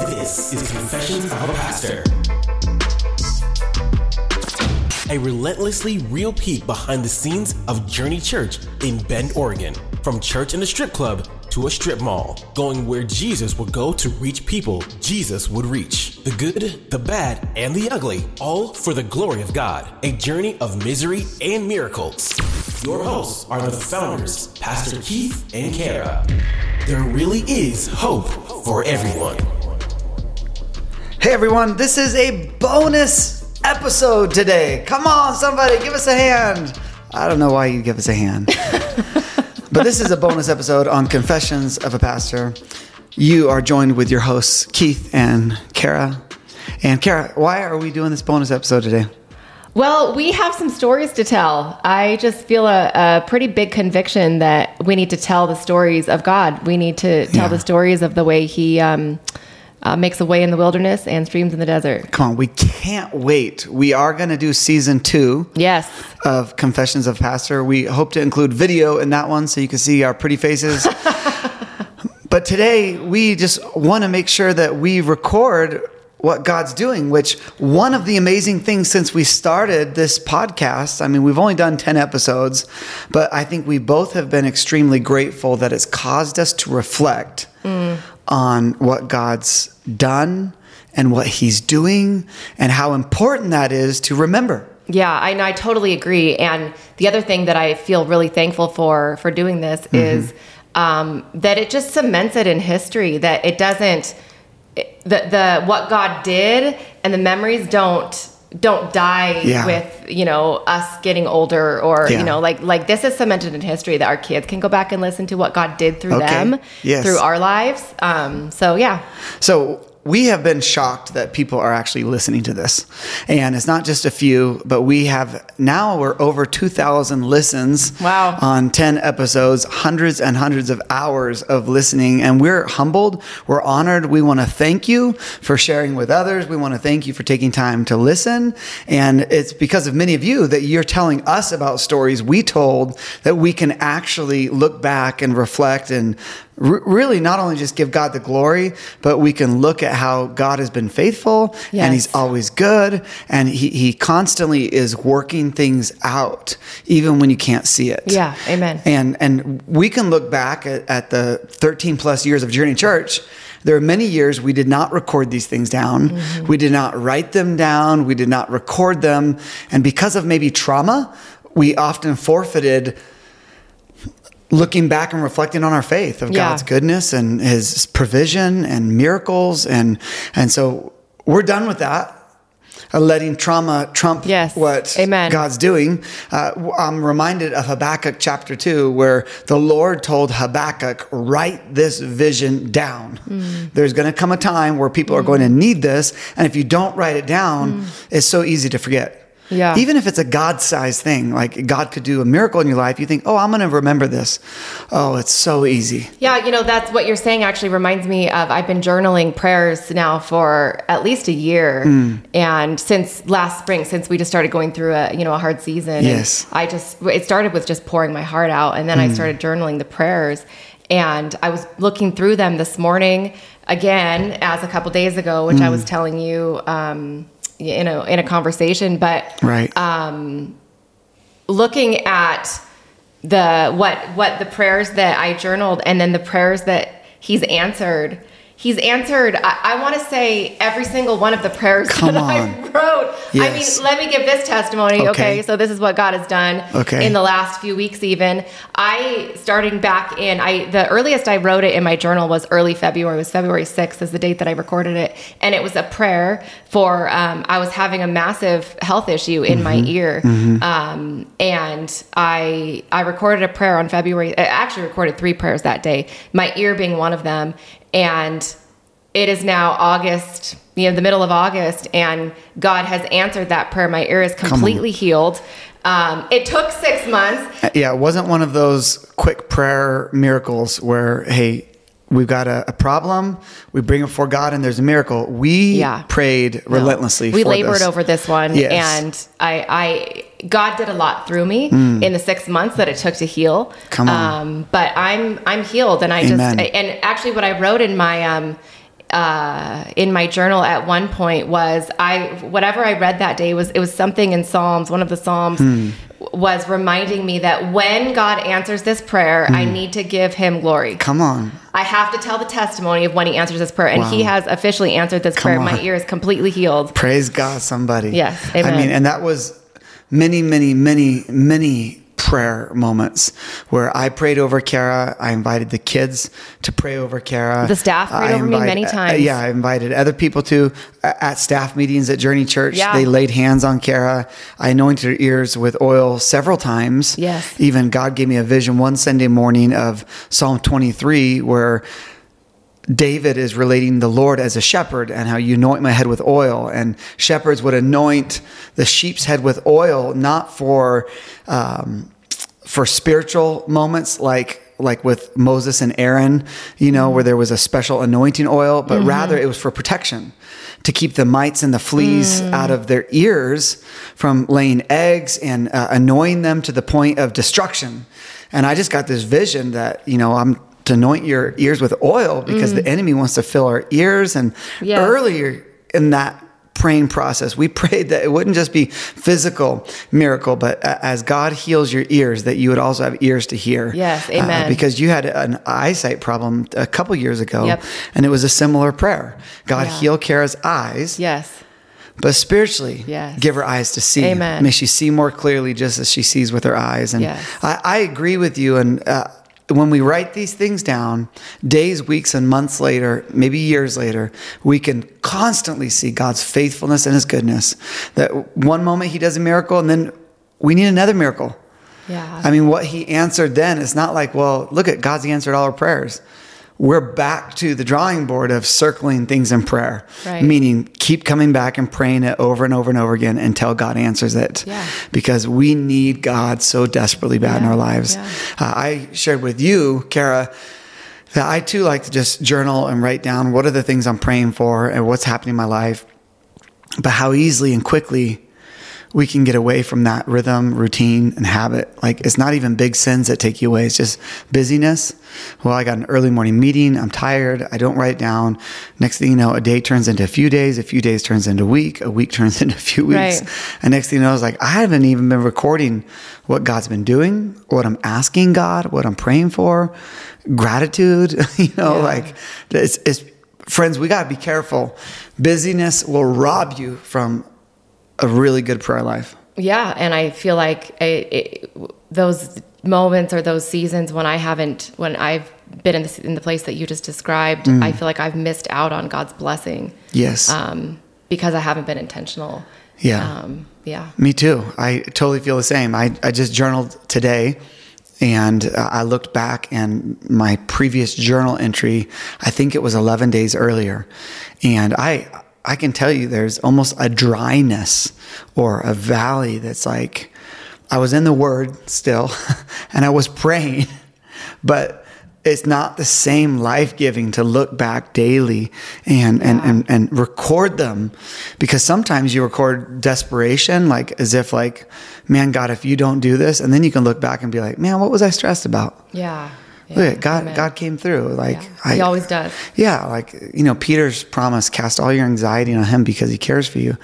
This is Confessions of a Pastor. A relentlessly real peek behind the scenes of Journey Church in Bend, Oregon. From church in a strip club to a strip mall, going where Jesus would go to reach people Jesus would reach. The good, the bad, and the ugly, all for the glory of God. A journey of misery and miracles. Your hosts are the founders, Pastor Keith and Kara. There really is hope for everyone. Hey everyone, this is a bonus episode today. Come on, somebody, give us a hand. I don't know why you give us a hand. but this is a bonus episode on Confessions of a Pastor. You are joined with your hosts, Keith and Kara. And Kara, why are we doing this bonus episode today? Well, we have some stories to tell. I just feel a, a, pretty big conviction that we need to tell the stories of God. We need to tell yeah. the stories of the way He um, uh, makes a way in the wilderness and streams in the desert. Come on, we can't wait. We are going to do season two. Yes. Of Confessions of Pastor. We hope to include video in that one so you can see our pretty faces. but today we just want to make sure that we record what God's doing, which one of the amazing things since we started this podcast, I mean, we've only done 10 episodes, but I think we both have been extremely grateful that it's caused us to reflect mm on what God's done and what He's doing and how important that is to remember. Yeah, I, I totally agree. And the other thing that I feel really thankful for for doing this mm-hmm. is um, that it just cements it in history. That it doesn't the the what God did and the memories don't don't die yeah. with you know us getting older or yeah. you know like like this is cemented in history that our kids can go back and listen to what God did through okay. them yes. through our lives um so yeah so we have been shocked that people are actually listening to this. And it's not just a few, but we have now we're over 2,000 listens wow. on 10 episodes, hundreds and hundreds of hours of listening. And we're humbled. We're honored. We want to thank you for sharing with others. We want to thank you for taking time to listen. And it's because of many of you that you're telling us about stories we told that we can actually look back and reflect and really not only just give God the glory, but we can look at how God has been faithful yes. and He's always good and he, he constantly is working things out, even when you can't see it. Yeah, amen. And, and we can look back at, at the 13 plus years of Journey Church. There are many years we did not record these things down. Mm-hmm. We did not write them down. We did not record them. And because of maybe trauma, we often forfeited looking back and reflecting on our faith of yeah. God's goodness and his provision and miracles and and so we're done with that uh, letting trauma trump yes. what Amen. God's doing. Uh, I'm reminded of Habakkuk chapter 2, where the Lord told Habakkuk, Write this vision down. Mm. There's going to come a time where people mm. are going to need this. And if you don't write it down, mm. it's so easy to forget. Yeah. Even if it's a God sized thing, like God could do a miracle in your life, you think, oh, I'm going to remember this. Oh, it's so easy. Yeah, you know, that's what you're saying actually reminds me of I've been journaling prayers now for at least a year. Mm. And since last spring, since we just started going through a, you know, a hard season. Yes. I just, it started with just pouring my heart out. And then mm. I started journaling the prayers. And I was looking through them this morning again, as a couple days ago, which mm. I was telling you. Um, in know in a conversation, but right. Um, looking at the what what the prayers that I journaled and then the prayers that he's answered he's answered i, I want to say every single one of the prayers Come that on. i wrote yes. i mean let me give this testimony okay. okay. so this is what god has done okay. in the last few weeks even i starting back in i the earliest i wrote it in my journal was early february it was february 6th is the date that i recorded it and it was a prayer for um, i was having a massive health issue in mm-hmm. my ear mm-hmm. um, and i i recorded a prayer on february i actually recorded three prayers that day my ear being one of them and it is now August, you know, the middle of August, and God has answered that prayer. My ear is completely healed. Um, it took six months. Uh, yeah, it wasn't one of those quick prayer miracles where, hey, we've got a, a problem, we bring it before God, and there's a miracle. We yeah. prayed relentlessly. We labored this. over this one, yes. and I, I God did a lot through me in the six months that it took to heal. Mm. Come on. Um, but I'm I'm healed, and I Amen. just and actually what I wrote in my um uh in my journal at one point was I whatever I read that day was it was something in Psalms, one of the Psalms. Hmm. Was reminding me that when God answers this prayer, I Hmm. need to give him glory. Come on. I have to tell the testimony of when he answers this prayer. And he has officially answered this prayer. My ear is completely healed. Praise God, somebody. Yes, I mean, and that was many, many, many, many prayer moments where I prayed over Kara. I invited the kids to pray over Kara. The staff prayed I over me many uh, times. yeah, I invited other people to uh, at staff meetings at Journey Church. Yeah. They laid hands on Kara. I anointed her ears with oil several times. Yes. Even God gave me a vision one Sunday morning of Psalm 23 where David is relating the Lord as a shepherd and how you anoint my head with oil. And shepherds would anoint the sheep's head with oil, not for um, for spiritual moments like like with Moses and Aaron, you know, where there was a special anointing oil, but rather it was for protection to keep the mites and the fleas out of their ears from laying eggs and uh, annoying them to the point of destruction. And I just got this vision that, you know, I'm to anoint your ears with oil because the enemy wants to fill our ears. And Yes. earlier in that praying process, we prayed that it wouldn't just be physical miracle, but as God heals your ears, that you would also have ears to hear. Yes, Uh, amen. because you had an eyesight problem a couple years ago, Yep. and it was a similar prayer. God Yeah. heal Kara's eyes, Yes. but spiritually, Yes. give her eyes to see. Amen. May she see more clearly, just as she sees with her eyes. And Yes. I, I agree with you. And uh, when we write these things down, days, weeks, and months later, maybe years later, we can constantly see God's faithfulness and His goodness. That one moment He does a miracle, and then we need another miracle. Yeah. I mean, what He answered then is not like, well, look at God's answered all our prayers. We're back to the drawing board of circling things in prayer, Right. meaning keep coming back and praying it over and over and over again until God answers it. Yeah. Because we need God so desperately bad in our lives. yeah. Uh, I shared with you, Kara, that I too like to just journal and write down what are the things I'm praying for and what's happening in my life, but how easily and quickly we can get away from that rhythm, routine, and habit. Like it's not even big sins that take you away. It's just busyness. Well, I got an early morning meeting. I'm tired. I don't write down. Next thing you know, a day turns into a few days. A few days turns into a week. A week turns into a few weeks. Right. And next thing you know, it's like I haven't even been recording what God's been doing, what I'm asking God, what I'm praying for, gratitude. You know, Yeah. like it's, it's friends. We got to be careful. Busyness will rob you from a really good prayer life. Yeah, and I feel like I, it, those moments or those seasons when I haven't, when I've been in the, in the place that you just described, Mm. I feel like I've missed out on God's blessing Yes. um, because I haven't been intentional. Yeah. Um, yeah. Me too. I totally feel the same. I, I just journaled today and uh, I looked back and my previous journal entry, I think it was 11 days earlier. And I, I can tell you there's almost a dryness or a valley that's like, I was in the word still and I was praying, but it's not the same life giving to look back daily and, and, and, and record them because sometimes you record desperation, like as if like, man, God, if you don't do this, and then you can look back and be like, man, what was I stressed about? Yeah. Look at God, Amen. God came through. Like Yeah. He always does. Yeah. Like, you know, Peter's promise, cast all your anxiety on him because he cares for you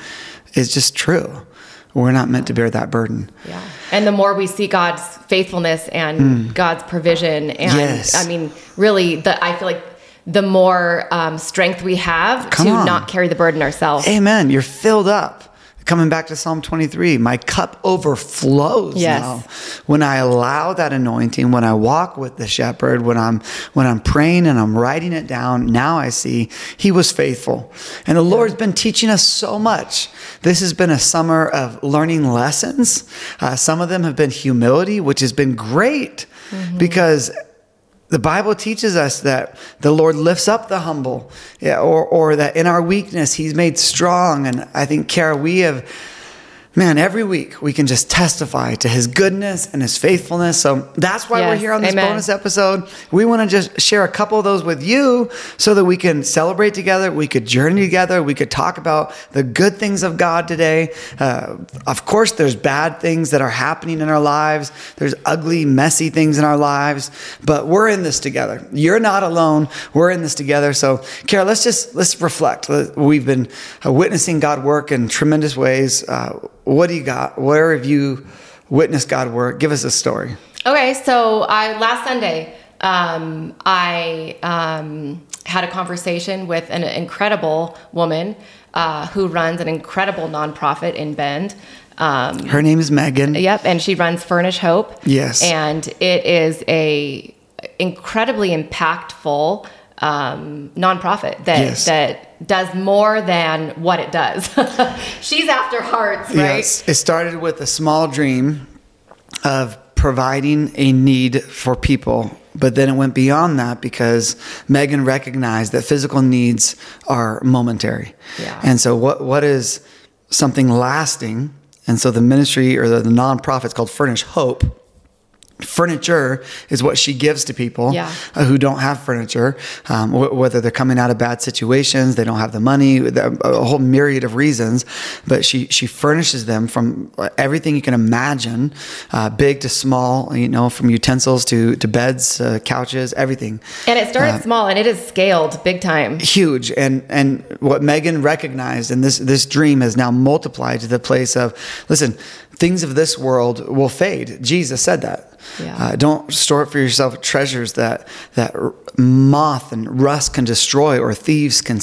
is just true. We're not meant to bear that burden. Yeah. And the more we see God's faithfulness and God's provision, and. Yes. I mean, really, the I feel like the more um, strength we have Come to on. not carry the burden ourselves. Amen. You're filled up. Coming back to Psalm 23, my cup overflows Yes. now. When I allow that anointing, when I walk with the shepherd, when I'm when I'm praying and I'm writing it down, now I see he was faithful. And the Lord's been teaching us so much. This has been a summer of learning lessons. Uh, some of them have been humility, which has been great because the Bible teaches us that the Lord lifts up the humble, yeah, or, or that in our weakness, He's made strong. And I think, Kara, we have man, every week we can just testify to his goodness and his faithfulness. So that's why we're here on this amen. bonus episode. We want to just share a couple of those with you so that we can celebrate together, we could journey together, we could talk about the good things of God today. Uh, of course, there's bad things that are happening in our lives, there's ugly, messy things in our lives, but we're in this together. You're not alone. We're in this together. So, Kara, let's just let's reflect. We've been witnessing God work in tremendous ways. Uh, what do you got? Where have you witnessed God work? Give us a story. Okay, so I last Sunday, um, I um, had a conversation with an incredible woman uh, who runs an incredible nonprofit in Bend. Um, Her name is Megan. Yep, and she runs Furnish Hope. Yes. and it is a incredibly impactful um, nonprofit that Yes. that does more than what it does. She's after hearts, right? Yes, it started with a small dream of providing a need for people, but then it went beyond that because Megan recognized that physical needs are momentary. Yeah. And so, what what is something lasting? And so, the ministry or the, the nonprofit is called Furnish Hope. Furniture is what she gives to people Yeah. uh, who don't have furniture, um, wh- whether they're coming out of bad situations, they don't have the money a whole myriad of reasons. But she she furnishes them from everything you can imagine, uh, big to small. You know, from utensils to to beds, uh, couches, everything. And it started small, and it is scaled big time. Huge, and and what Megan recognized, and this this dream has now multiplied to the place of, listen, things of this world will fade. Jesus said that. Yeah. Uh, don't store up for yourself treasures that that r- moth and rust can destroy or thieves can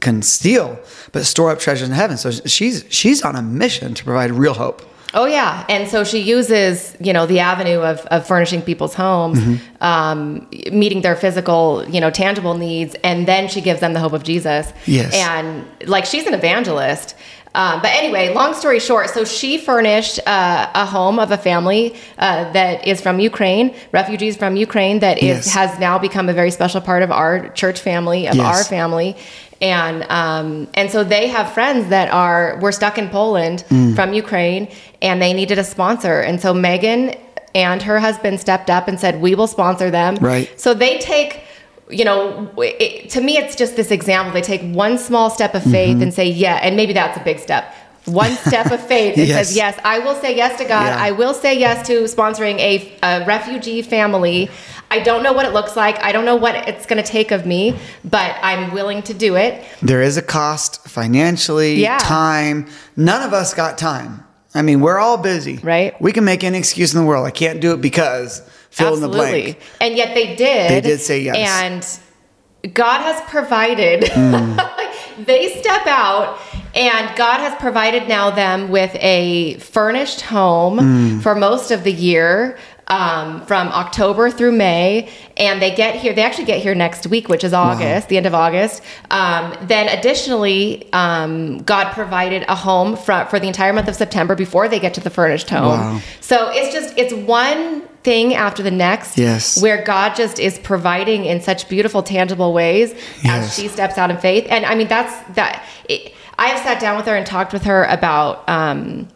can steal, but store up treasures in heaven. So she's she's on a mission to provide real hope. Oh yeah, and so she uses you know the avenue of, of furnishing people's homes, Mm-hmm. um, meeting their physical you know tangible needs, and then she gives them the hope of Jesus. Yes. and like she's an evangelist. Um, but anyway, long story short, so she furnished uh, a home of a family uh, that is from Ukraine, refugees from Ukraine, that is Yes. has now become a very special part of our church family, of Yes. our family and um, and so they have friends that are were stuck in Poland Mm. from Ukraine, and they needed a sponsor, and so Megan and her husband stepped up and said, "We will sponsor them." Right. So they take. You know, it, to me, it's just this example. They take one small step of faith Mm-hmm. and say, "Yeah," and maybe that's a big step. One step of faith that Yes. says, "Yes, I will say yes to God. Yeah. I will say yes to sponsoring a, a refugee family. I don't know what it looks like. I don't know what it's going to take of me, but I'm willing to do it. There is a cost financially, Yeah. time. None of us got time. I mean, we're all busy. Right. We can make any excuse in the world. I can't do it because fill in the blank. And yet they did. They did say yes. And God has provided. Hmm. they step out and God has provided now them with a furnished home Hmm. for most of the year. Um, from October through May, and they get here. They actually get here next week, which is August, the end of August. Um, then, additionally, um, God provided a home for, for the entire month of September before they get to the furnished home. Wow. So it's just it's one thing after the next Yes. where God just is providing in such beautiful tangible ways Yes. as she steps out in faith and I mean that's that it, I have sat down with her and talked with her about um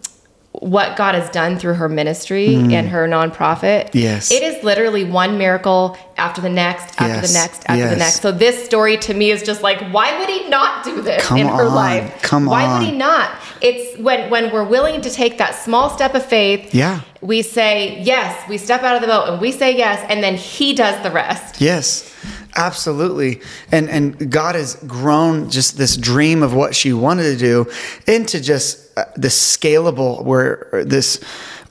what God has done through her ministry and her nonprofit. Mm. Yes. It is literally one miracle after the next, after Yes. the next, after the next. So this story to me is just like, why would he not do this Come in her on. life? Come why on. would he not? It's when when we're willing to take that small step of faith. Yeah. We say yes. We step out of the boat and we say yes, and then he does the rest. Yes, absolutely. And and God has grown just this dream of what she wanted to do into just uh, this scalable where this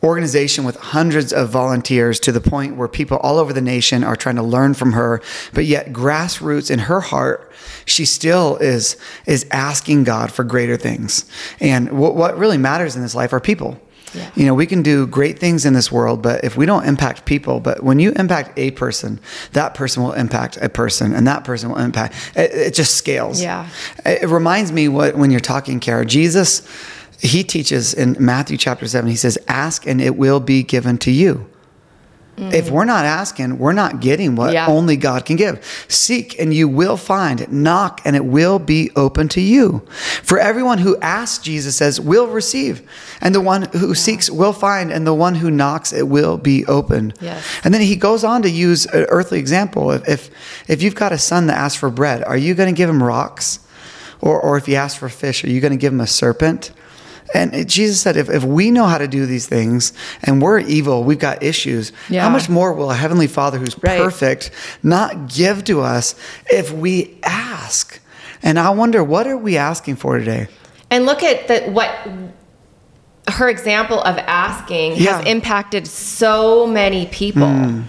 organization with hundreds of volunteers to the point where people all over the nation are trying to learn from her. But yet grassroots in her heart she still is is asking God for greater things. And what what really matters in this life are people Yeah. you know, we can do great things in this world, but if we don't impact people, but when you impact a person, that person will impact a person, and that person will impact. It, it just scales. Yeah. It, it reminds me what when you're talking, Kara, Jesus, he teaches in Matthew chapter seven. He says, "Ask and it will be given to you." If we're not asking, we're not getting what Yeah. only God can give. Seek and you will find. Knock and it will be open to you. For everyone who asks, Jesus says, will receive. And the one who seeks will find. And the one who knocks, it will be opened. Yes. And then he goes on to use an earthly example. If, if, if you've got a son that asks for bread, are you going to give him rocks? Or, or if he asks for fish, are you going to give him a serpent? And it- Jesus said, if, if we know how to do these things and we're evil, we've got issues, Yeah. how much more will a heavenly Father who's Right. perfect not give to us if we ask? And I wonder, what are we asking for today? And look at the what her example of asking Yeah. has impacted so many people. Hmm.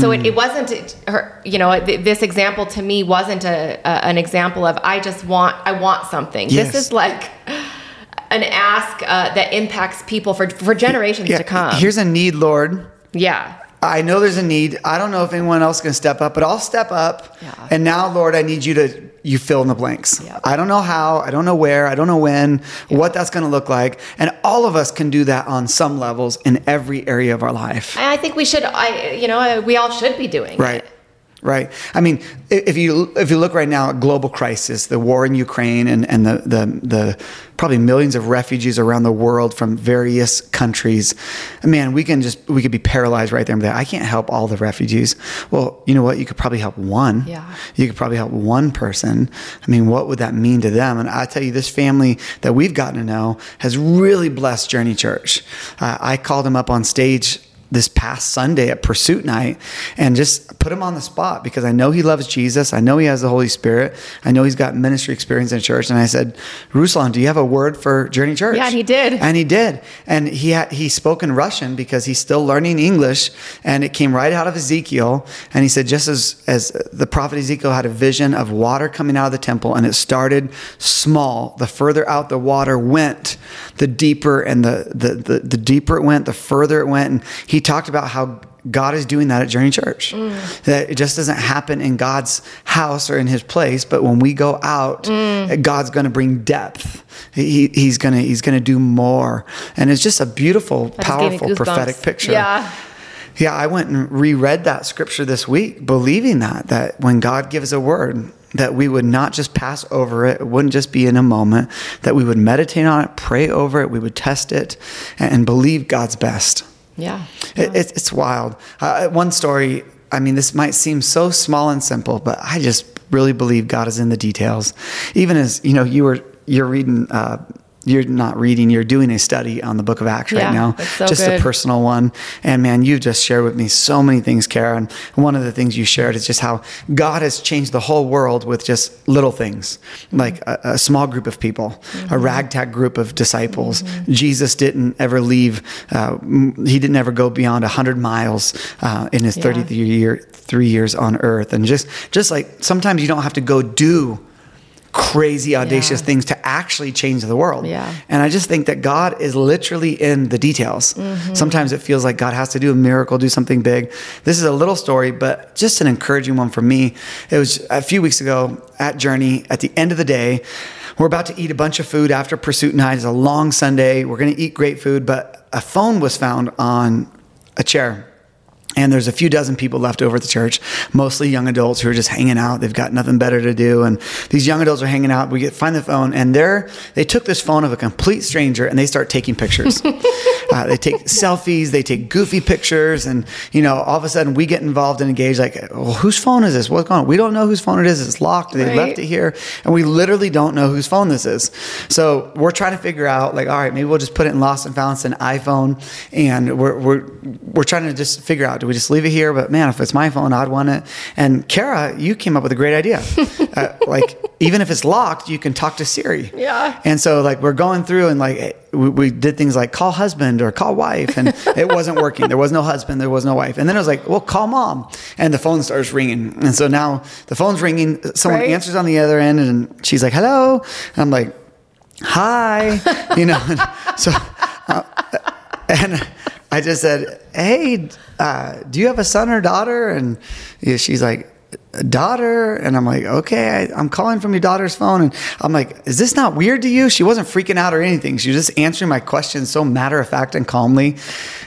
So it, hmm. it wasn't her, you know, th- this example to me wasn't a, a an example of I just want I want something. Yes. This is like an ask uh, that impacts people for for generations to come. Here's a need, Lord. yeah. I know there's a need. I don't know if anyone else can step up, but I'll step up. Yeah. And now, Lord, I need you to you fill in the blanks. Yeah. I don't know how, I don't know where, I don't know when, what that's going to look like, and all of us can do that on some levels in every area of our life. I think we should I you know, we all should be doing Right. it. Right. I mean, if you if you look right now at global crisis, the war in Ukraine and, and the, the the probably millions of refugees around the world from various countries, man, we can just we could be paralyzed right there and be like, I can't help all the refugees. Well, you know what? You could probably help one. Yeah. You could probably help one person. I mean, what would that mean to them? And I tell you, this family that we've gotten to know has really blessed Journey Church. Uh, I called him up on stage this past Sunday at Pursuit Night and just put him on the spot because I know he loves Jesus. I know he has the Holy Spirit. I know he's got ministry experience in church. And I said, Ruslan, do you have a word for Journey Church? Yeah, and he did. And he did. And he had, he spoke in Russian because he's still learning English. And it came right out of Ezekiel. And he said, just as, as the prophet Ezekiel had a vision of water coming out of the temple and it started small, the further out the water went, the deeper and the, the, the, the deeper it went, the further it went. And he talked about how God is doing that at Journey Church. Mm. That it just doesn't happen in God's house or in his place, but when we go out, mm. God's going to bring depth. He, he's going to he's going to do more. And it's just a beautiful, That just gave me powerful prophetic picture. Yeah. Yeah, I went and reread that scripture this week, believing that that when God gives a word, that we would not just pass over it. It wouldn't just be in a moment. That we would meditate on it, pray over it, we would test it, and, believe God's best. Yeah. It, it's it's wild. Uh, one story. I mean, this might seem so small and simple, but I just really believe God is in the details. Even as you know, you were you're reading. Uh, you're not reading. You're doing a study on the Book of Acts Yeah, right now, so just good. a personal one. And man, you've just shared with me so many things, Kara. And one of the things you shared is just how God has changed the whole world with just little things, like a, a small group of people, a Mm-hmm. ragtag group of disciples. Jesus didn't ever leave. Uh, he didn't ever go beyond hundred miles uh, in his Yeah. 33 year, three years on earth. And just, just like sometimes you don't have to go do crazy audacious Yeah. things to actually change the world. Yeah. And I just think that God is literally in the details. Mm-hmm. Sometimes it feels like God has to do a miracle, do something big. This is a little story, but just an encouraging one for me. It was a few weeks ago at Journey, at the end of the day, we're about to eat a bunch of food after Pursuit Night. It's a long Sunday. We're going to eat great food, but a phone was found on a chair. And there's a few dozen people left over at the church, mostly young adults who are just hanging out. They've got nothing better to do. And these young adults are hanging out. We get find the phone, and they're they took this phone of a complete stranger and they start taking pictures. uh, they take selfies, they take goofy pictures, and you know, all of a sudden we get involved and engaged. Like, well, whose phone is this? What's going on? We don't know whose phone it is. It's locked. They Right. left it here, and we literally don't know whose phone this is. So we're trying to figure out, like, all right, maybe we'll just put it in lost and found, it's an iPhone, and we're we're we're trying to just figure out, do we just leave it here? But man, if it's my phone, I'd want it. And Kara, you came up with a great idea. uh, like, even if it's locked, you can talk to Siri. Yeah. And so, like, we're going through and like we, we did things like call husband or call wife, and it wasn't working. There was no husband, there was no wife. And then I was like, well, call mom, and the phone starts ringing. And so now the phone's ringing. Someone Right. answers on the other end, and she's like, hello. And I'm like, hi, you know. So, uh, and I just said, hey, uh, do you have a son or daughter? And she's like, daughter and i'm like okay I, i'm calling from your daughter's phone and i'm like is this not weird to you? She wasn't freaking out or anything. She was just answering my questions so matter of fact and calmly.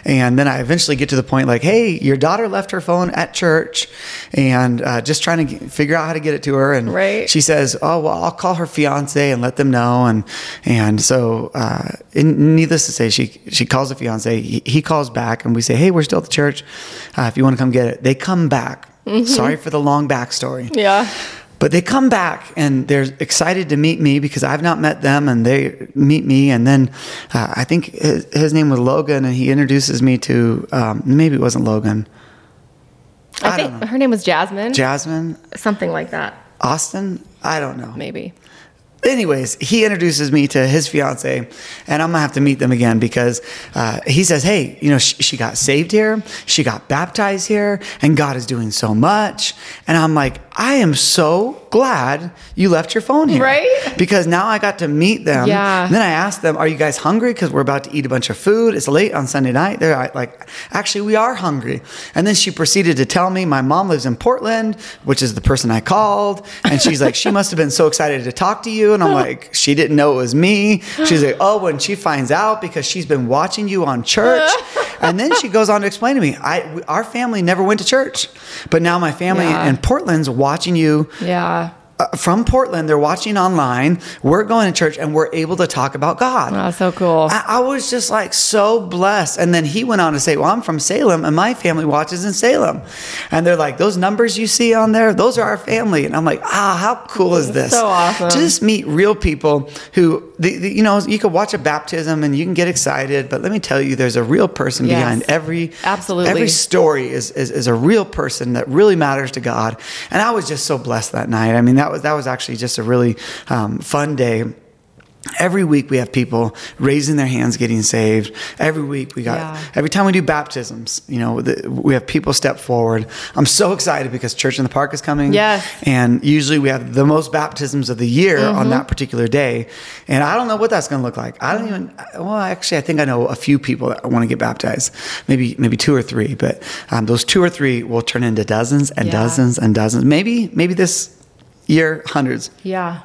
And then i eventually get to the point like hey your daughter left her phone at church and uh, just trying to figure out how to get it to her and Right. she says oh well i'll call her fiance and let them know and and so uh, needless to say she she calls the fiance he, he calls back and we say hey we're still at the church. Uh, if you want to come get it they come back sorry for the long backstory Yeah. but they come back and they're excited to meet me because I've not met them and they meet me. And then uh, I think his, his name was Logan and he introduces me to, um, maybe it wasn't Logan, I, I think her name was Jasmine. Jasmine, Something like that, Austin. I don't know. maybe. Anyways, he introduces me to his fiance, and I'm gonna have to meet them again because uh, he says, "Hey, you know, she, she got saved here, she got baptized here, and God is doing so much." And I'm like, "I am so glad you left your phone here, Right? Because now I got to meet them. Yeah. And then I asked them, "Are you guys hungry? Because we're about to eat a bunch of food. It's late on Sunday night." They're like, "Actually, we are hungry." And then she proceeded to tell me, "My mom lives in Portland, which is the person I called," and she's like, "She must have been so excited to talk to you." And I'm like, "She didn't know it was me." She's like, "Oh, when she finds out because she's been watching you on church." And then she goes on to explain to me, "I our family never went to church, but now my family Yeah. in Portland's watching you." Yeah. Uh, from Portland. They're watching online. We're going to church and we're able to talk about God. Oh, so cool. I, I was just like so blessed. And then he went on to say, Well, I'm from Salem and my family watches in Salem. And they're like, Those numbers you see on there, those are our family. And I'm like, Ah, how cool is this? So awesome. Just meet real people who, the, the, you know, you could watch a baptism and you can get excited, but let me tell you, there's a real person Yes. behind every Absolutely. every story is, is is a real person that really matters to God. And I was just so blessed that night. I mean, that was that was actually just a really um, fun day. Every week we have people raising their hands, getting saved. Every week we got. Yeah. Every time we do baptisms, you know, the, we have people step forward. I'm so excited because Church in the Park is coming. Yes. And usually we have the most baptisms of the year Mm-hmm. on that particular day. And I don't know what that's going to look like. I don't even, well, actually, I think I know a few people that want to get baptized, maybe, maybe two or three, but um, those two or three will turn into dozens and Yeah. dozens and dozens. Maybe, maybe this year, hundreds. Yeah.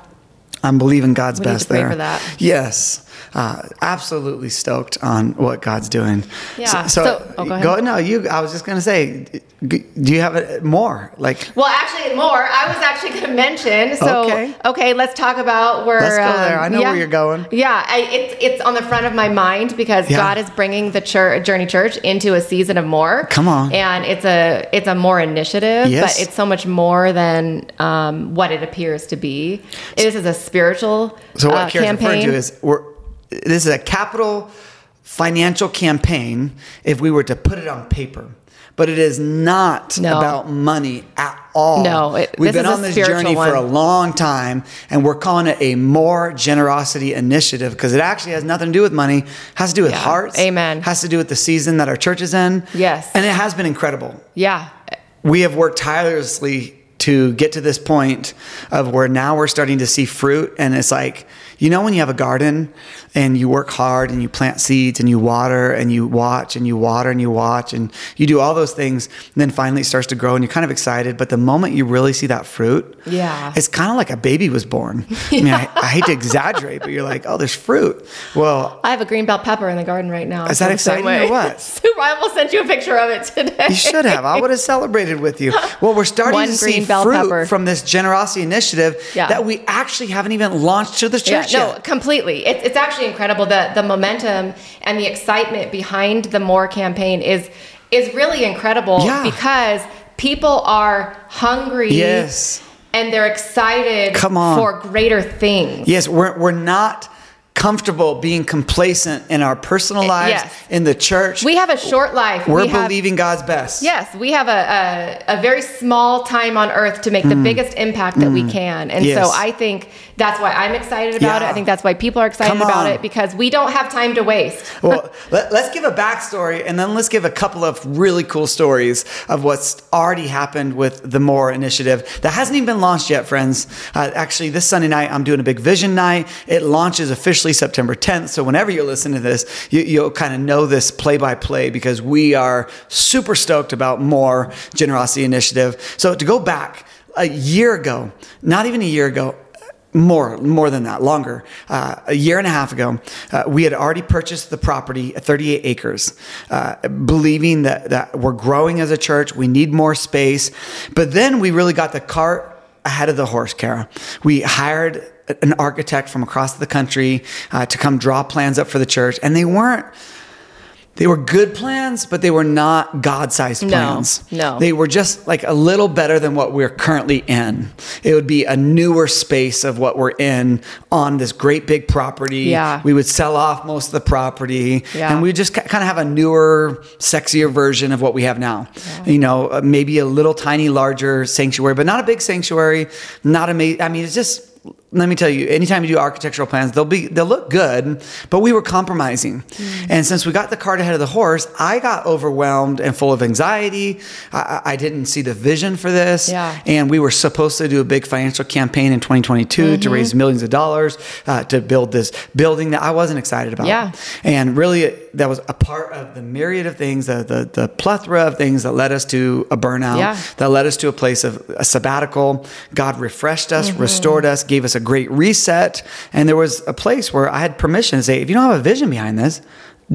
I'm believing God's We best pray there. for that. Yes. Uh, absolutely stoked on what God's doing. Yeah. So, So- oh, go ahead. no, you, I was just going to say, do you have it more? Like, Well, actually, more. I was actually to mention. So, Okay. okay. let's talk about where. Let's go there. um, I know yeah. where you're going. Yeah, I, it's it's on the front of my mind because Yeah. God is bringing the church, Journey Church into a season of more. Come on. and it's a it's a more initiative, Yes. but it's so much more than um, what it appears to be. This is a spiritual So what uh, Kara's referring campaign. to is we're this is a capital financial campaign if we were to put it on paper. But it is not No. about money at all. No, it- we've been on this journey for a long time, and we're calling it a more generosity initiative because it actually has nothing to do with money. Has to do with Yeah. hearts. Amen. Has to do with the season that our church is in. Yes. and it has been incredible yeah, we have worked tirelessly to get to this point of where now we're starting to see fruit and it's like you know when you have a garden and you work hard and you plant seeds and you water and you watch and you water and you watch and you do all those things and then finally it starts to grow and you're kind of excited but the moment you really see that fruit Yeah. it's kind of like a baby was born i mean I, I hate to exaggerate but you're like oh there's fruit well I have a green bell pepper in the garden right now. Is that feel the same exciting or what? Super. I almost sent you a picture of it today. You should have. I would have celebrated with you. Well, we're starting One to see bell fruit pepper. from this generosity initiative Yeah. that we actually haven't even launched to the Yeah, church no, yet. completely. It's, it's actually incredible. that the momentum and the excitement behind the More campaign is is really incredible Yeah. because people are hungry. Yes. And they're excited Come on. for greater things. Yes, we're we're not comfortable being complacent in our personal lives, yes. in the church. We have a short life. we're we have, believing God's best. Yes, we have a, a, a very small time on earth to make the biggest impact that we can. And Mm. Yes. so I think that's why I'm excited about it. I think that's why people are excited about it because we don't have time to waste. well, let, us give a backstory and then let's give a couple of really cool stories of what's already happened with the More initiative that hasn't even been launched yet, friends. Uh, actually, this Sunday night, I'm doing a big vision night. It launches officially officially September 10th. So whenever you're listening to this, you, you'll kind of know this play by play because we are super stoked about more generosity initiative. So to go back a year ago, not even a year ago, more more than that longer uh, a year and a half ago uh, we had already purchased the property at 38 acres uh, believing that, that we're growing as a church we need more space but then we really got the cart ahead of the horse kara we hired an architect from across the country uh, to come draw plans up for the church and they weren't they were good plans, but they were not God sized plans. no. They were just like a little better than what we're currently in. It would be a newer space of what we're in on this great big property. Yeah. We would sell off most of the property Yeah. and we just kind of have a newer, sexier version of what we have now. You know, uh, maybe a little tiny, larger sanctuary, but not a big sanctuary, not a amazing. I mean, it's just let me tell you, anytime you do architectural plans, they'll be they'll look good, but we were compromising. Mm. And since we got the cart ahead of the horse, I got overwhelmed and full of anxiety. I, I I didn't see the vision for this. Yeah. And we were supposed to do a big financial campaign in 2022 Mm-hmm. to raise millions of dollars uh, to build this building that I wasn't excited about. Yeah. And really, that was a part of the myriad of things, the, the, the plethora of things that led us to a burnout, Yeah. that led us to a place of a sabbatical. God refreshed us, Mm-hmm. restored us, gave us a great reset. And there was a place where I had permission to say, if you don't have a vision behind this,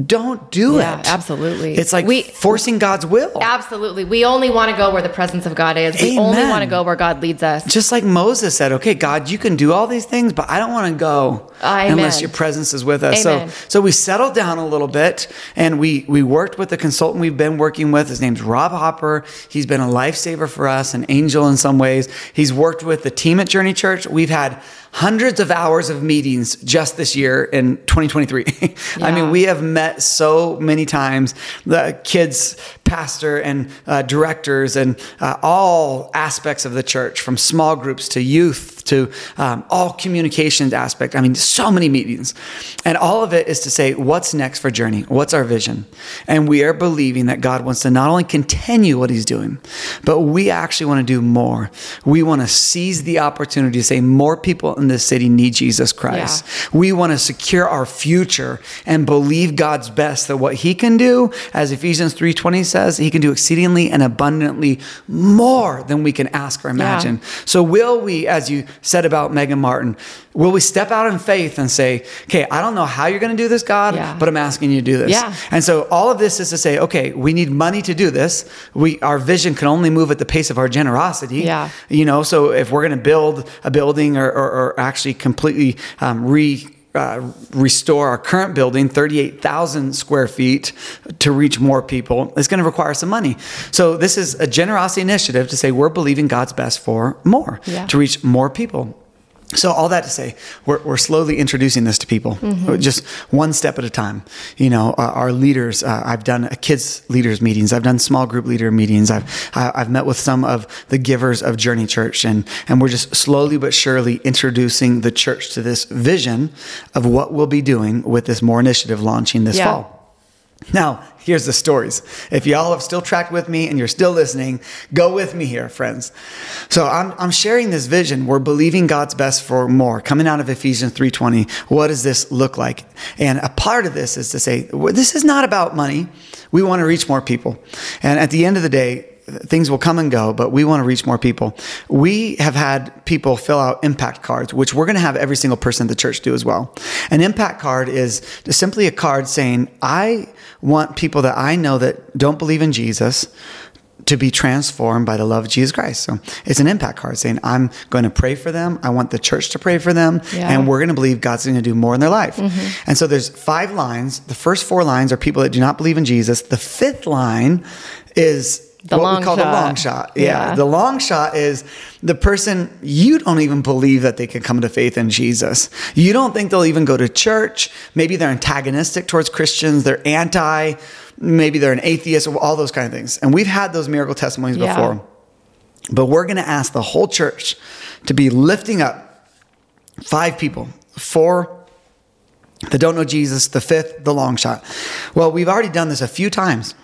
don't do Yeah, it. absolutely. It's like We- forcing God's will. Absolutely. We only want to go where the presence of God is. We only want to go where God leads us. Just like Moses said, okay, God, you can do all these things, but I don't want to go Amen. unless your presence is with us. Amen. So, so we settled down a little bit and we, we worked with the consultant we've been working with. His name's Rob Hopper. He's been a lifesaver for us, an angel in some ways. He's worked with the team at Journey Church. We've had hundreds of hours of meetings just this year in 2023. I mean, we have met so many times the kids pastor and uh, directors and uh, all aspects of the church from small groups to youth to um, all communications aspect. I mean so many meetings. And all of it is to say what's next for journey? What's our vision? And we are believing that god wants to not only continue what he's doing but we actually want to do more. We want to seize the opportunity to say more people in this city need jesus christ. We want to secure our future and believe God's best that what he can do as Ephesians 3:20 says he can do exceedingly and abundantly more than we can ask or imagine. So will we as you said about Megan Martin will we step out in faith and say, "Okay, I don't know how you're going to do this, God, Yeah. but I'm asking you to do this." Yeah. And so all of this is to say, "Okay, we need money to do this. We our vision can only move at the pace of our generosity." Yeah. You know, so if we're going to build a building or, or, or actually completely um, re uh, restore our current building, 38,000 square feet, to reach more people, it's going to require some money. So this is a generosity initiative to say we're believing God's best for more, Yeah. to reach more people. So all that to say, we're, we're slowly introducing this to people, just one step at a time. You know, uh, our leaders. Uh, I've done uh, kids leaders meetings. I've done small group leader meetings. I've I've met with some of the givers of Journey Church, and and we're just slowly but surely introducing the church to this vision of what we'll be doing with this more initiative launching this Yeah. fall. Now, here's the stories. If y'all have still tracked with me and you're still listening, go with me here, friends. So I'm, I'm sharing this vision. We're believing God's best for more. Coming out of Ephesians 3.20, what does this look like? And a part of this is to say, this is not about money. We want to reach more people. And at the end of the day, things will come and go, but we want to reach more people. We have had people fill out impact cards, which we're going to have every single person in the church do as well. An impact card is simply a card saying, I want people that I know that don't believe in Jesus to be transformed by the love of Jesus Christ. So it's an impact card saying, I'm going to pray for them. I want the church to pray for them. Yeah. And we're going to believe God's going to do more in their life. Mm-hmm. And so there's five lines. The first four lines are people that do not believe in Jesus. The fifth line is The what long we call the long shot. Yeah. Yeah. The long shot is the person you don't even believe that they can come to faith in Jesus. You don't think they'll even go to church. Maybe they're antagonistic towards Christians. They're anti. Maybe they're an atheist, or all those kind of things. And we've had those miracle testimonies Yeah. before. But we're going to ask the whole church to be lifting up five people, four that don't know Jesus, the fifth, the long shot. Well, we've already done this a few times.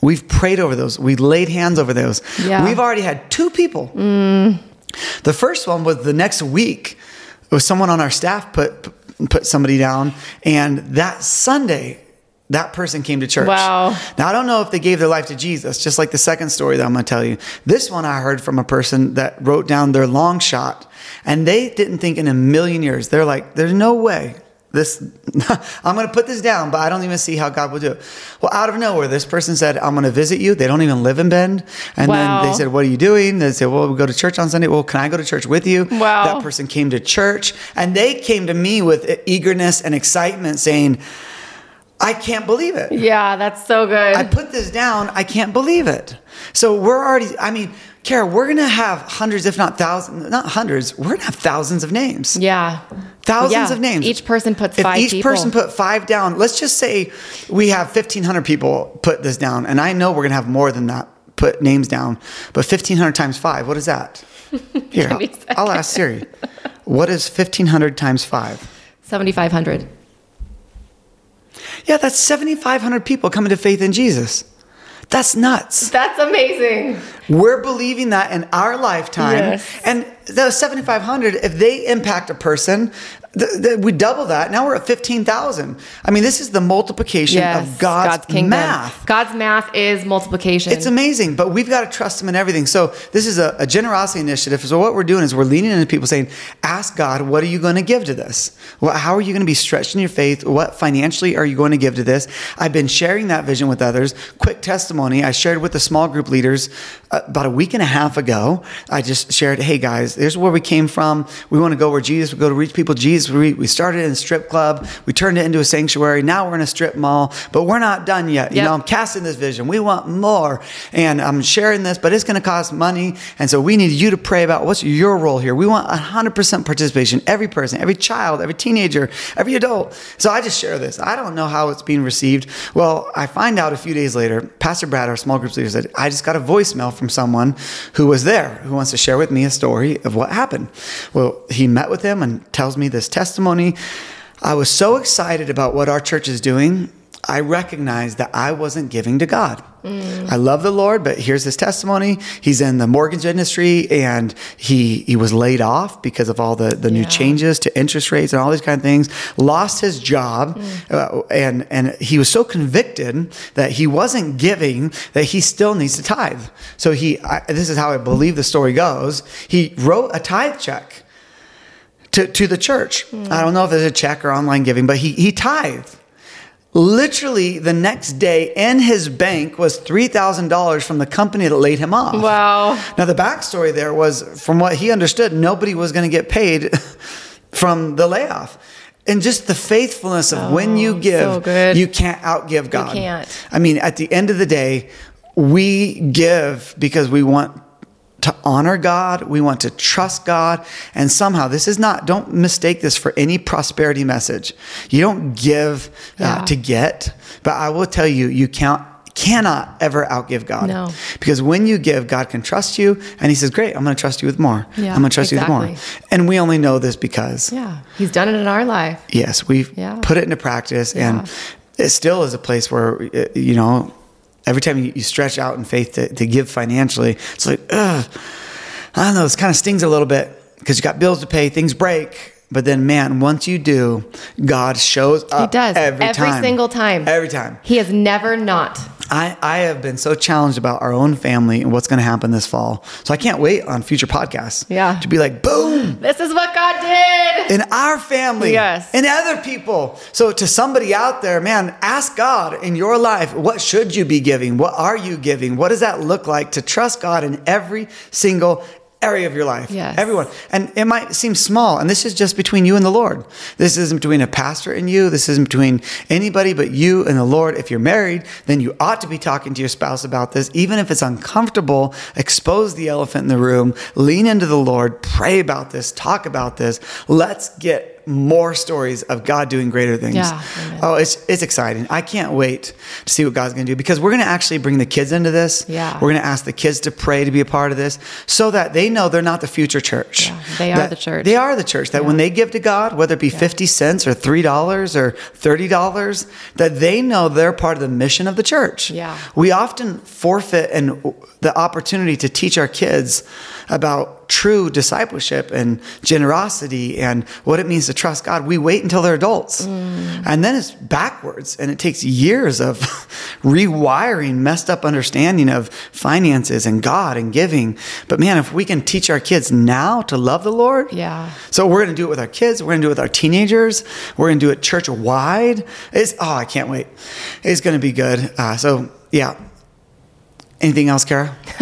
We've prayed over those. We laid hands over those. Yeah. We've already had two people. The first one was the next week. It was someone on our staff put put somebody down. And that Sunday, that person came to church. Wow. Now, I don't know if they gave their life to Jesus, just like the second story that I'm going to tell you. This one I heard from a person that wrote down their long shot, and they didn't think in a million years. They're like, there's no way this, I'm going to put this down, but I don't even see how God will do it. Well, out of nowhere, this person said, I'm going to visit you. They don't even live in Bend. And Wow. then they said, What are you doing? They said, Well, we go to church on Sunday. Well, can I go to church with you? Wow. That person came to church and they came to me with eagerness and excitement saying, I can't believe it. Yeah, that's so good. I put this down. I can't believe it. So we're already, I mean, Kara, we're going to have hundreds, if not thousands, not hundreds, we're going to have thousands of names. yeah. Thousands Yeah. of names. Each person puts if five each people. person put five down, let's just say we have 1,500 people put this down. And I know we're going to have more than that put names down. But 1,500 times five, what is that? Here, Give me a I'll, I'll ask Siri. What is 1,500 times five? 7,500. Yeah, that's 7,500 people coming to faith in Jesus. That's nuts. That's amazing. We're believing that in our lifetime. Yes. And those 7,500, if they impact a person, th- th- we double that. Now we're at 15,000. I mean, this is the multiplication Yes. of God's, kingdom. math. God's math is multiplication. It's amazing, but we've got to trust Him in everything. So this is a, a generosity initiative. So what we're doing is we're leaning into people saying, "Ask God, what are you going to give to this? Well, how are you going to be stretched in your faith? What financially are you going to give to this?" I've been sharing that vision with others. Quick testimony: I shared with the small group leaders uh, about a week and a half ago. I just shared, "Hey guys, here's where we came from. We want to go where Jesus. would go to reach people. Jesus. We, we started in a strip club. We turned it into a sanctuary. Now we're in a strip mall, but we're not done yet. You Yep. know, I'm casting this vision. We want more. And I'm sharing this, but it's going to cost money. And so we need you to pray about what's your role here. We want 100% participation. Every person, every child, every teenager, every adult. So I just share this. I don't know how it's being received. Well, I find out a few days later, Pastor Brad, our small group leader, said, I just got a voicemail from someone who was there who wants to share with me a story of what happened. Well, he met with him and tells me this testimony. I was so excited about what our church is doing. I recognized that I wasn't giving to God. I love the Lord, but here's his testimony. He's in the mortgage industry and he he was laid off because of all the, the new changes to interest rates and all these kind of things. Lost his job, uh, and and he was so convicted that he wasn't giving that he still needs to tithe. So he, I, this is how I believe the story goes. He wrote a tithe check to, to the church. I don't know if it's a check or online giving, but he, he tithed. Literally, the next day in his bank was $3,000 from the company that laid him off. Wow. Now, the backstory there was from what he understood, nobody was going to get paid from the layoff. And just the faithfulness of when you Oh, give, so you can't outgive God. can't. I mean, at the end of the day, we give because we want to honor God, we want to trust God, and somehow this is not, don't mistake this for any prosperity message. You don't give Yeah. uh, to get, but I will tell you, you can't. Cannot ever outgive God. No. Because when you give, God can trust you, and He says, Great, I'm going to trust you with more. Yeah, I'm going to trust you with more. And we only know this because Yeah. He's done it in our life. yes, we've Yeah. put it into practice, and it still is a place where uh, you know every time you, you stretch out in faith to, to give financially, it's like, ugh, I don't know, this kind of stings a little bit because you got bills to pay, things break. But then, man, once you do, God shows up. He does. every, Every time. single time. Every time. He has never not. I, I have been so challenged about our own family and what's going to happen this fall. So I can't wait on future podcasts. Yeah. To be like, boom, This is what God did. in our family Yes. and other people. So to somebody out there, man, ask God in your life, what should you be giving? What are you giving? What does that look like to trust God in every single area of your life? Yes. Everyone. And it might seem small, and this is just between you and the Lord. This isn't between a pastor and you. This isn't between anybody but you and the Lord. If you're married, then you ought to be talking to your spouse about this, even if it's uncomfortable. Expose the elephant in the room, lean into the Lord, pray about this, talk about this. Let's get more stories of God doing greater things. Yeah. Oh, it's it's exciting. I can't wait to see what God's going to do because we're going to actually bring the kids into this. Yeah. We're going to ask the kids to pray to be a part of this so that they know they're not the future church. Yeah, they are the church. They are the church. That when they give to God, whether it be 50 cents or $3 or $30, that they know they're part of the mission of the church. Yeah. We often forfeit and the opportunity to teach our kids about true discipleship and generosity and what it means to trust God, we wait until they're adults. And then it's backwards and it takes years of rewiring messed up understanding of finances and God and giving. But man, if we can teach our kids now to love the Lord. Yeah. So we're going to do it with our kids. We're going to do it with our teenagers. We're going to do it church wide. It's, oh, I can't wait. It's going to be good. Uh, so yeah. Anything else, Kara?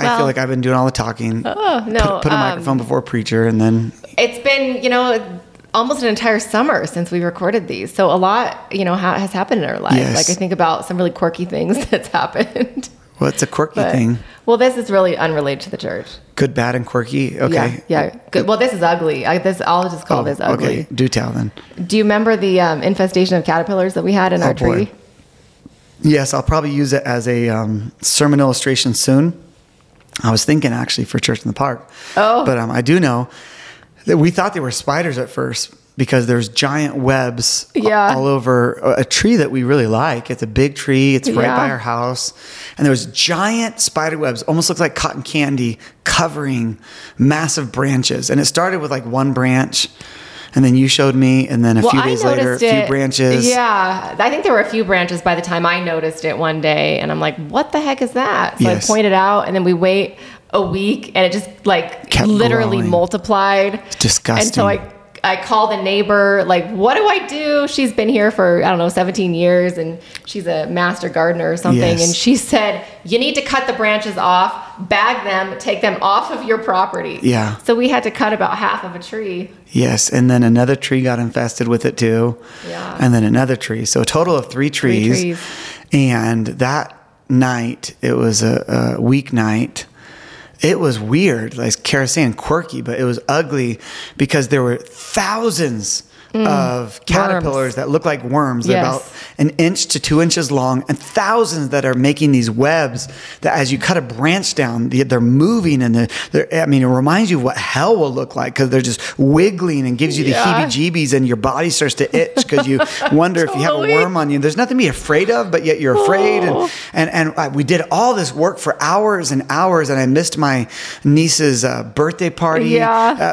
I feel like I've been doing all the talking. Oh, no. Put, put a um, microphone before a preacher and then It's been, you know, almost an entire summer since we recorded these. So a lot, you know, ha- has happened in our life. Yes. Like I think about some really quirky things that's happened. what's a quirky But- thing? Well, this is really unrelated to the church. Good, bad, and quirky. Okay. Yeah. Yeah. Good. Well, this is ugly. I, this I'll just call Oh, this ugly. Okay. Do tell then. Do you remember the um, infestation of caterpillars that we had in Oh, our boy. tree? Yes, I'll probably use it as a um, sermon illustration soon. I was thinking actually for Church in the Park. Oh. But um, I do know that we thought they were spiders at first because there's giant webs Yeah. all over a tree that we really like. It's a big tree. It's right Yeah. by our house. And there was giant spider webs, almost looked like cotton candy, covering massive branches. And it started with like one branch. And then you showed me, and then a few days later, a few branches. Yeah, I think there were a few branches by the time I noticed it one day, and I'm like, "What the heck is that?" So Yes. I pointed out, and then we wait a week, and it just like Kept literally growing. multiplied. disgusting. And so I I called the neighbor, like, "What do I do?" She's been here for I don't know 17 years, and she's a master gardener or something, Yes. and she said, "You need to cut the branches off, bag them, take them off of your property." Yeah. So we had to cut about half of a tree. Yes, and then another tree got infested with it too. Yeah. And then another tree. So a total of three trees. Three trees. And that night, it was a, a weeknight. It was weird, like saying, quirky, but it was ugly because there were thousands of caterpillars that look like worms. They're Mm. About an inch to two inches long, and thousands that are making these webs that as you cut a branch down, they- they're moving and they're, they're I mean, it reminds you of what hell will look like because they're just wiggling and gives you the Yeah. heebie jeebies, and your body starts to itch because you wonder if you have a worm on you. There's nothing to be afraid of, but yet you're afraid. Oh. And, and, and uh, we did all this work for hours and hours, and I missed my niece's uh, birthday party. Yeah.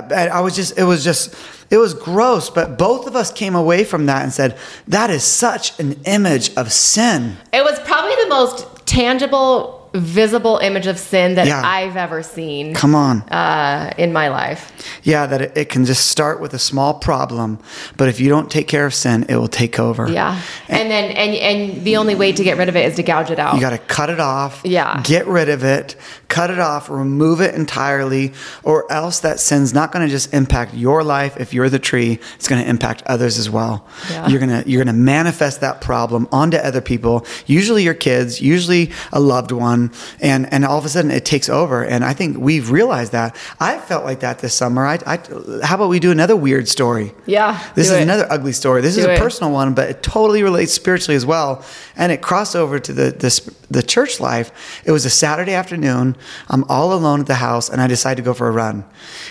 Uh, and I was just, it was just, it was gross, but both of us came away from that and said, that is such an image of sin. It was probably the most tangible, visible image of sin that Yeah. I've ever seen Come on. uh, in my life. Yeah, that it, it can just start with a small problem, but if you don't take care of sin, it will take over. Yeah, and then and and the only way to get rid of it is to gouge it out. You got to cut it off. Yeah. Get rid of it. Cut it off. Remove it entirely, or else that sin's not going to just impact your life. If you're the tree, it's going to impact others as well. Yeah. You're gonna you're gonna manifest that problem onto other people. Usually your kids. Usually a loved one. And and all of a sudden it takes over. And I think we've realized that. I felt like that this summer. I, I how about we do another weird story? Yeah, This is it. another ugly story. This is a it. personal one, but it totally relates spiritually as well. And it crossed over to the, the the church life. It was a Saturday afternoon. I'm all alone at the house, and I decide to go for a run.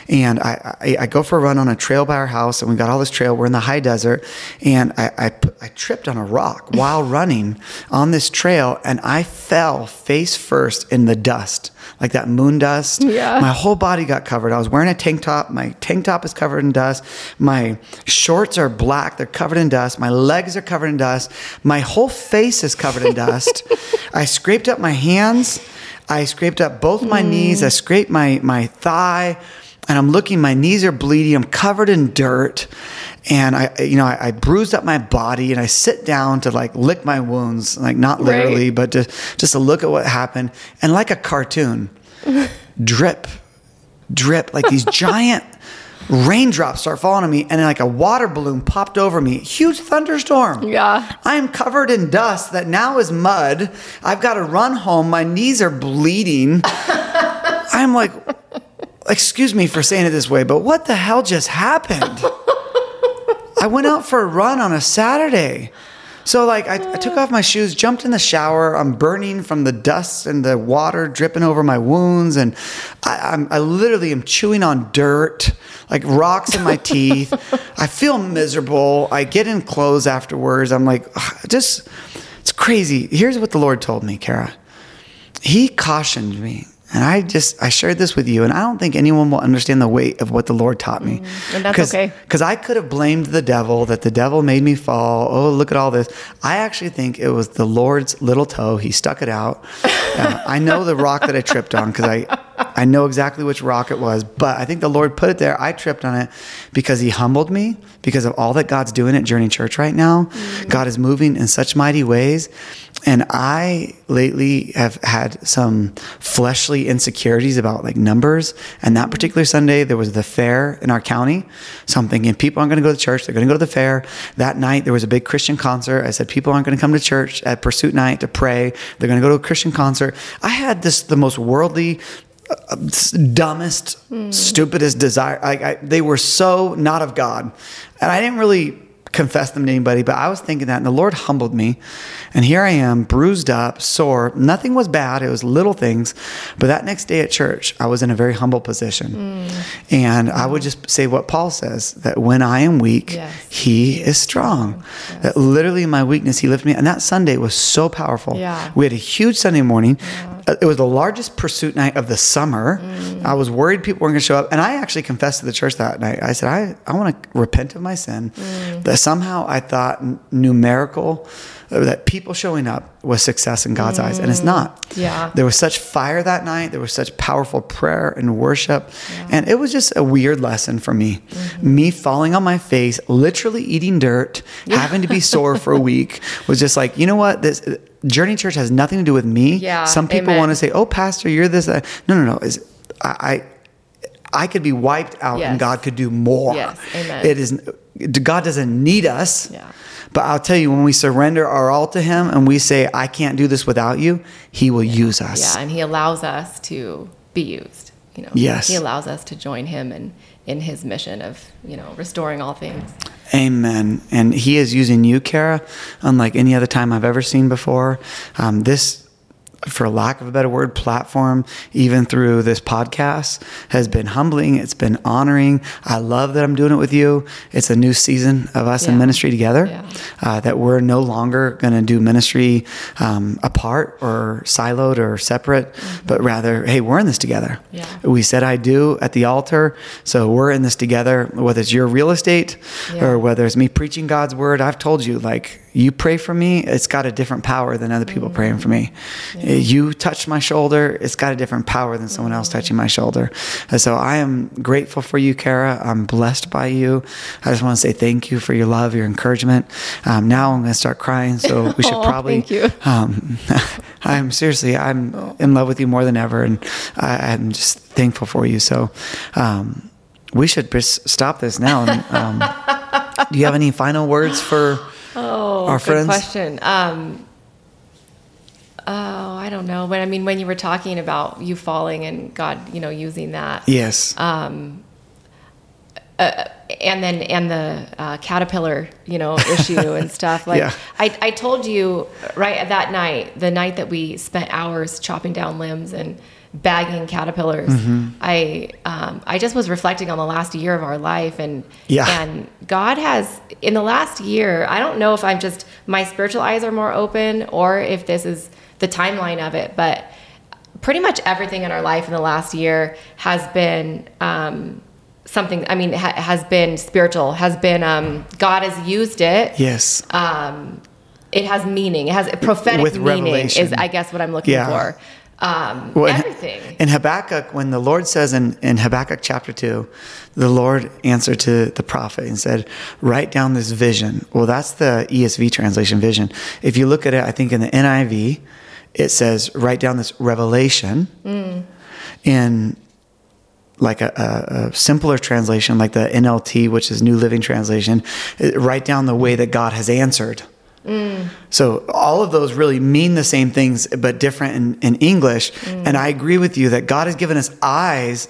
And I, I, I go for a run on a trail by our house, and we got all this trail. We're in the high desert, and I, I, I tripped on a rock while running on this trail, and I fell face first in the dust, like that moon dust. Yeah. My whole body got covered. I was wearing a tank top. My tank top is covered in dust. My shorts are black. They're covered in dust. My legs are covered in dust. My whole face is covered in dust. I scraped up my hands. I scraped up both my mm. knees. I scraped my, my thigh. And I'm looking, my knees are bleeding. I'm covered in dirt. And I, you know, I, I bruised up my body and I sit down to like lick my wounds, like not Right. literally, but to, just to look at what happened. And like a cartoon, drip, drip, like these giant raindrops start falling on me, and then like a water balloon popped over me. Huge thunderstorm. Yeah. I am covered in dust that now is mud. I've got to run home. My knees are bleeding. I'm like, excuse me for saying it this way, but what the hell just happened? I went out for a run on a Saturday. So like I, I took off my shoes, jumped in the shower. I'm burning from the dust and the water dripping over my wounds, and I, I'm, I literally am chewing on dirt, like rocks in my teeth. I feel miserable. I get in clothes afterwards. I'm like, just it's crazy. Here's what the Lord told me, Kara. he cautioned me. And I just I shared this with you, and I don't think anyone will understand the weight of what the Lord taught me. Mm, and that's okay. Because I could have blamed the devil that the devil made me fall. Oh, look at all this. I actually think it was the Lord's little toe. He stuck it out. Uh, I know the rock that I tripped on because I I know exactly which rock it was, but I think the Lord put it there. I tripped on it because He humbled me because of all that God's doing at Journey Church right now. Mm. God is moving in such mighty ways. And I lately have had some fleshly insecurities about like numbers. And that particular Sunday, there was the fair in our county. So I'm thinking people aren't going to go to church. They're going to go to the fair. That night, there was a big Christian concert. I said, people aren't going to come to church at Pursuit Night to pray. They're going to go to a Christian concert. I had this, the most worldly, dumbest, mm. stupidest desire. I, I, they were so not of God. And I didn't really confess them to anybody, but I was thinking that, and the Lord humbled me. And here I am, bruised up, sore. Nothing was bad, it was little things. But that next day at church, I was in a very humble position. Mm. And I would just say what Paul says that when I am weak, yes. he is strong. Yes. That literally in my weakness, he lifted me. And that Sunday was so powerful. Yeah. We had a huge Sunday morning. Yeah. Uh, it was the largest pursuit night of the summer. Mm. I was worried people weren't going to show up. And I actually confessed to the church that night. I said, I, I want to repent of my sin. Mm. That somehow I thought numerical that people showing up was success in God's mm. eyes, and it's not. Yeah. There was such fire that night. There was such powerful prayer and worship, yeah. and it was just a weird lesson for me. Mm-hmm. Me falling on my face, literally eating dirt, yeah. having to be sore for a week, was just like, you know what? This Journey Church has nothing to do with me. Yeah. Some people Amen. want to say, "Oh, Pastor, you're this." Uh, no, no, no. Is I, I could be wiped out, yes. and God could do more. Yes. Amen. It is God doesn't need us. Yeah. But I'll tell you, when we surrender our all to Him and we say, I can't do this without you, He will yeah. use us. Yeah, and He allows us to be used. You know, yes. He allows us to join Him in, in His mission of, you know, restoring all things. Amen. And He is using you, Kara, unlike any other time I've ever seen before. Um, this for lack of a better word, platform, even through this podcast, has been humbling. It's been honoring. I love that I'm doing it with you. It's a new season of us yeah. in ministry together. Yeah. Uh, that we're no longer going to do ministry um, apart or siloed or separate, mm-hmm. but rather, hey, we're in this together. Yeah. We said I do at the altar, so we're in this together. Whether it's your real estate or whether it's me preaching God's word, I've told you like you pray for me, it's got a different power than other people mm-hmm. praying for me. Yeah. You touch my shoulder, it's got a different power than someone else touching my shoulder. And so I am grateful for you, Kara. I'm blessed by you. I just want to say thank you for your love, your encouragement. Um, now I'm going to start crying, so we should probably. thank you. Um, I'm seriously, I'm in love with you more than ever, and I, am just thankful for you. So. Um, we should just stop this now. And, um, do you have any final words for Oh, our good friends? question. Um, oh, I don't know. But I mean, when you were talking about you falling and God, you know, using that. Yes. Um, uh, and then and the uh, caterpillar, you know, issue and stuff. Like yeah. I, I told you right that night, the night that we spent hours chopping down limbs and bagging caterpillars. Mm-hmm. I um, I just was reflecting on the last year of our life, and yeah. and God has in the last year. I don't know if I'm just my spiritual eyes are more open, or if this is the timeline of it, but pretty much everything in our life in the last year has been. Um, something i mean ha- has been spiritual has been um, god has used it yes um, it has meaning it has prophetic With meaning revelation. is i guess what i'm looking yeah. for um, well, everything. In, Habakkuk, when the Lord says in, in Habakkuk chapter 2, the Lord answered to the prophet and said, Write down this vision. Well, that's the ESV translation vision. If you look at it, I think in the NIV, it says, Write down this revelation. Mm. In like a, a, a, simpler translation, like the NLT, which is New Living Translation, write down the way that God has answered. Mm. So all of those really mean the same things, but different in, in English. Mm. And I agree with you that God has given us eyes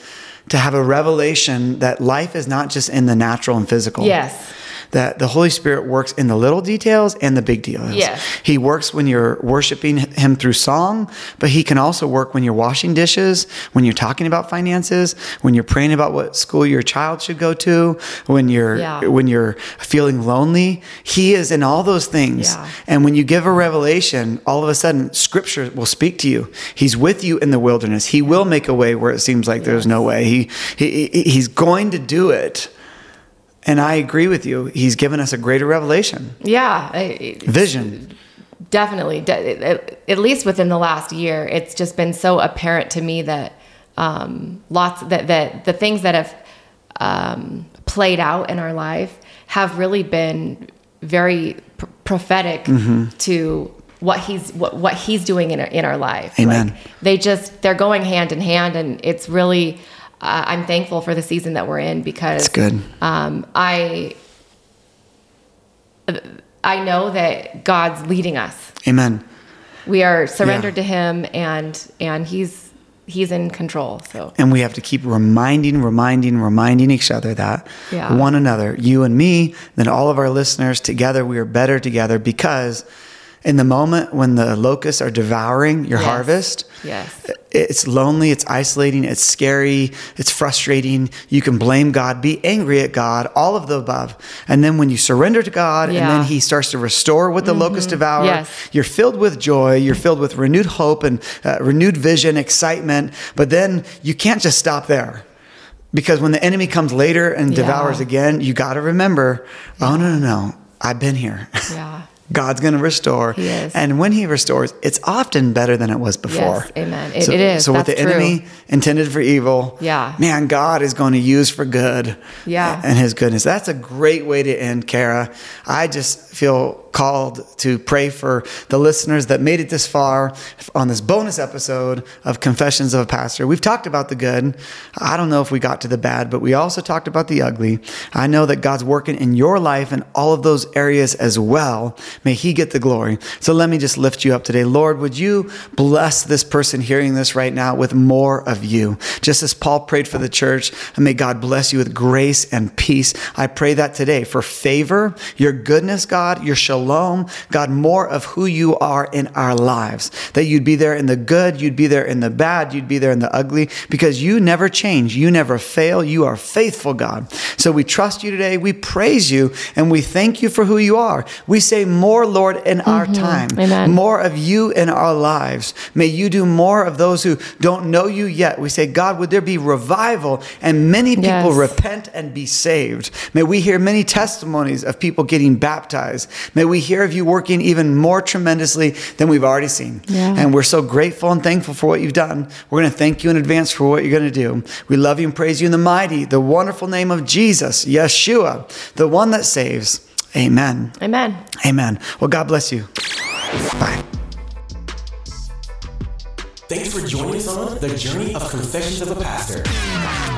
to have a revelation that life is not just in the natural and physical. Yes. That the Holy Spirit works in the little details and the big details. Yes. He works when you're worshiping Him through song, but He can also work when you're washing dishes, when you're talking about finances, when you're praying about what school your child should go to, when you're Yeah. when you're feeling lonely. He is in all those things. Yeah. And when you give a revelation, all of a sudden Scripture will speak to you. He's with you in the wilderness. He will make a way where it seems like there's no way. He he- he's going to do it. And I agree with you. He's given us a greater revelation, Yeah. I- vision. Definitely. De- at- at least within the last year, it's just been so apparent to me that um, lots that, that the things that have um, played out in our life have really been very pr- prophetic Mm-hmm. to what he's what, what he's doing in our, in our life. Amen. Like, they just they're going hand in hand, and it's really uh, I'm thankful for the season that we're in because It's good. um, I I know that God's leading us. Amen. We are surrendered Yeah. to Him, and and He's He's in control. So And we have to keep reminding, reminding, reminding each other that Yeah. one another, you and me, then all of our listeners together, we are better together because in the moment when the locusts are devouring your Yes. harvest, Yes. it's lonely, it's isolating, it's scary, it's frustrating. You can blame God, be angry at God, all of the above. And then when you surrender to God and then Mm-hmm. He starts to restore what the locusts devour, Yes. you're filled with joy, you're filled with renewed hope and uh, renewed vision, excitement. But then you can't just stop there. Because when the enemy comes later and Yeah. devours again, you got to remember, oh, no, no, no, I've been here. Yeah. God's going to restore. And when he restores, it's often better than it was before. Yes, amen. It- so, it is. So what That's the enemy intended for evil, Yeah. man, God is going to use for good. Yeah. And his goodness. That's a great way to end, Kara. I just feel called to pray for the listeners that made it this far on this bonus episode of Confessions of a Pastor. We've talked about the good. I don't know if we got to the bad, but we also talked about the ugly. I know that God's working in your life in all of those areas as well. May He get the glory. So let me just lift you up today. Lord, would you bless this person hearing this right now with more of you? Just as Paul prayed for the church, and may God bless you with grace and peace. I pray that today for favor, your goodness, God, your shalom, God, more of who you are in our lives. That you'd be there in the good, you'd be there in the bad, you'd be there in the ugly, because you never change, you never fail, you are faithful, God. So we trust you today, we praise you, and we thank you for who you are. We say more, Lord, in our mm-hmm. time, Amen. more of you in our lives. May you do more of those who don't know you yet. We say, God, would there be revival and many people Yes. repent and be saved? May we hear many testimonies of people getting baptized. May we hear of you working even more tremendously than we've already seen. Yeah. And we're so grateful and thankful for what you've done. We're going to thank you in advance for what you're going to do. We love you and praise you in the mighty, the wonderful name of Jesus, Yeshua, the one that saves. Amen. Amen. Amen. Well, God bless you. Bye. Thanks for joining us on the journey of Confessions of a Pastor.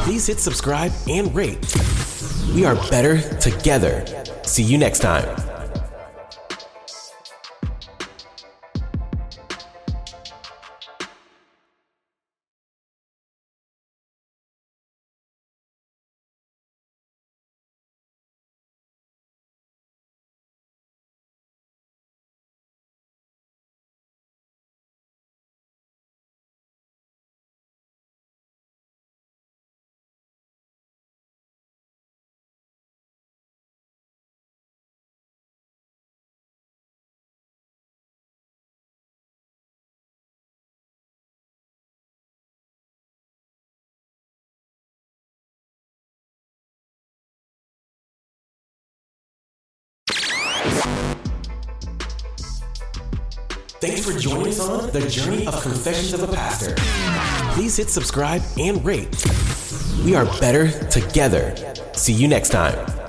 Please hit subscribe and rate. We are better together. See you next time. Thanks for joining us on the journey of Confessions of a Pastor. Please hit subscribe and rate. We are better together. See you next time.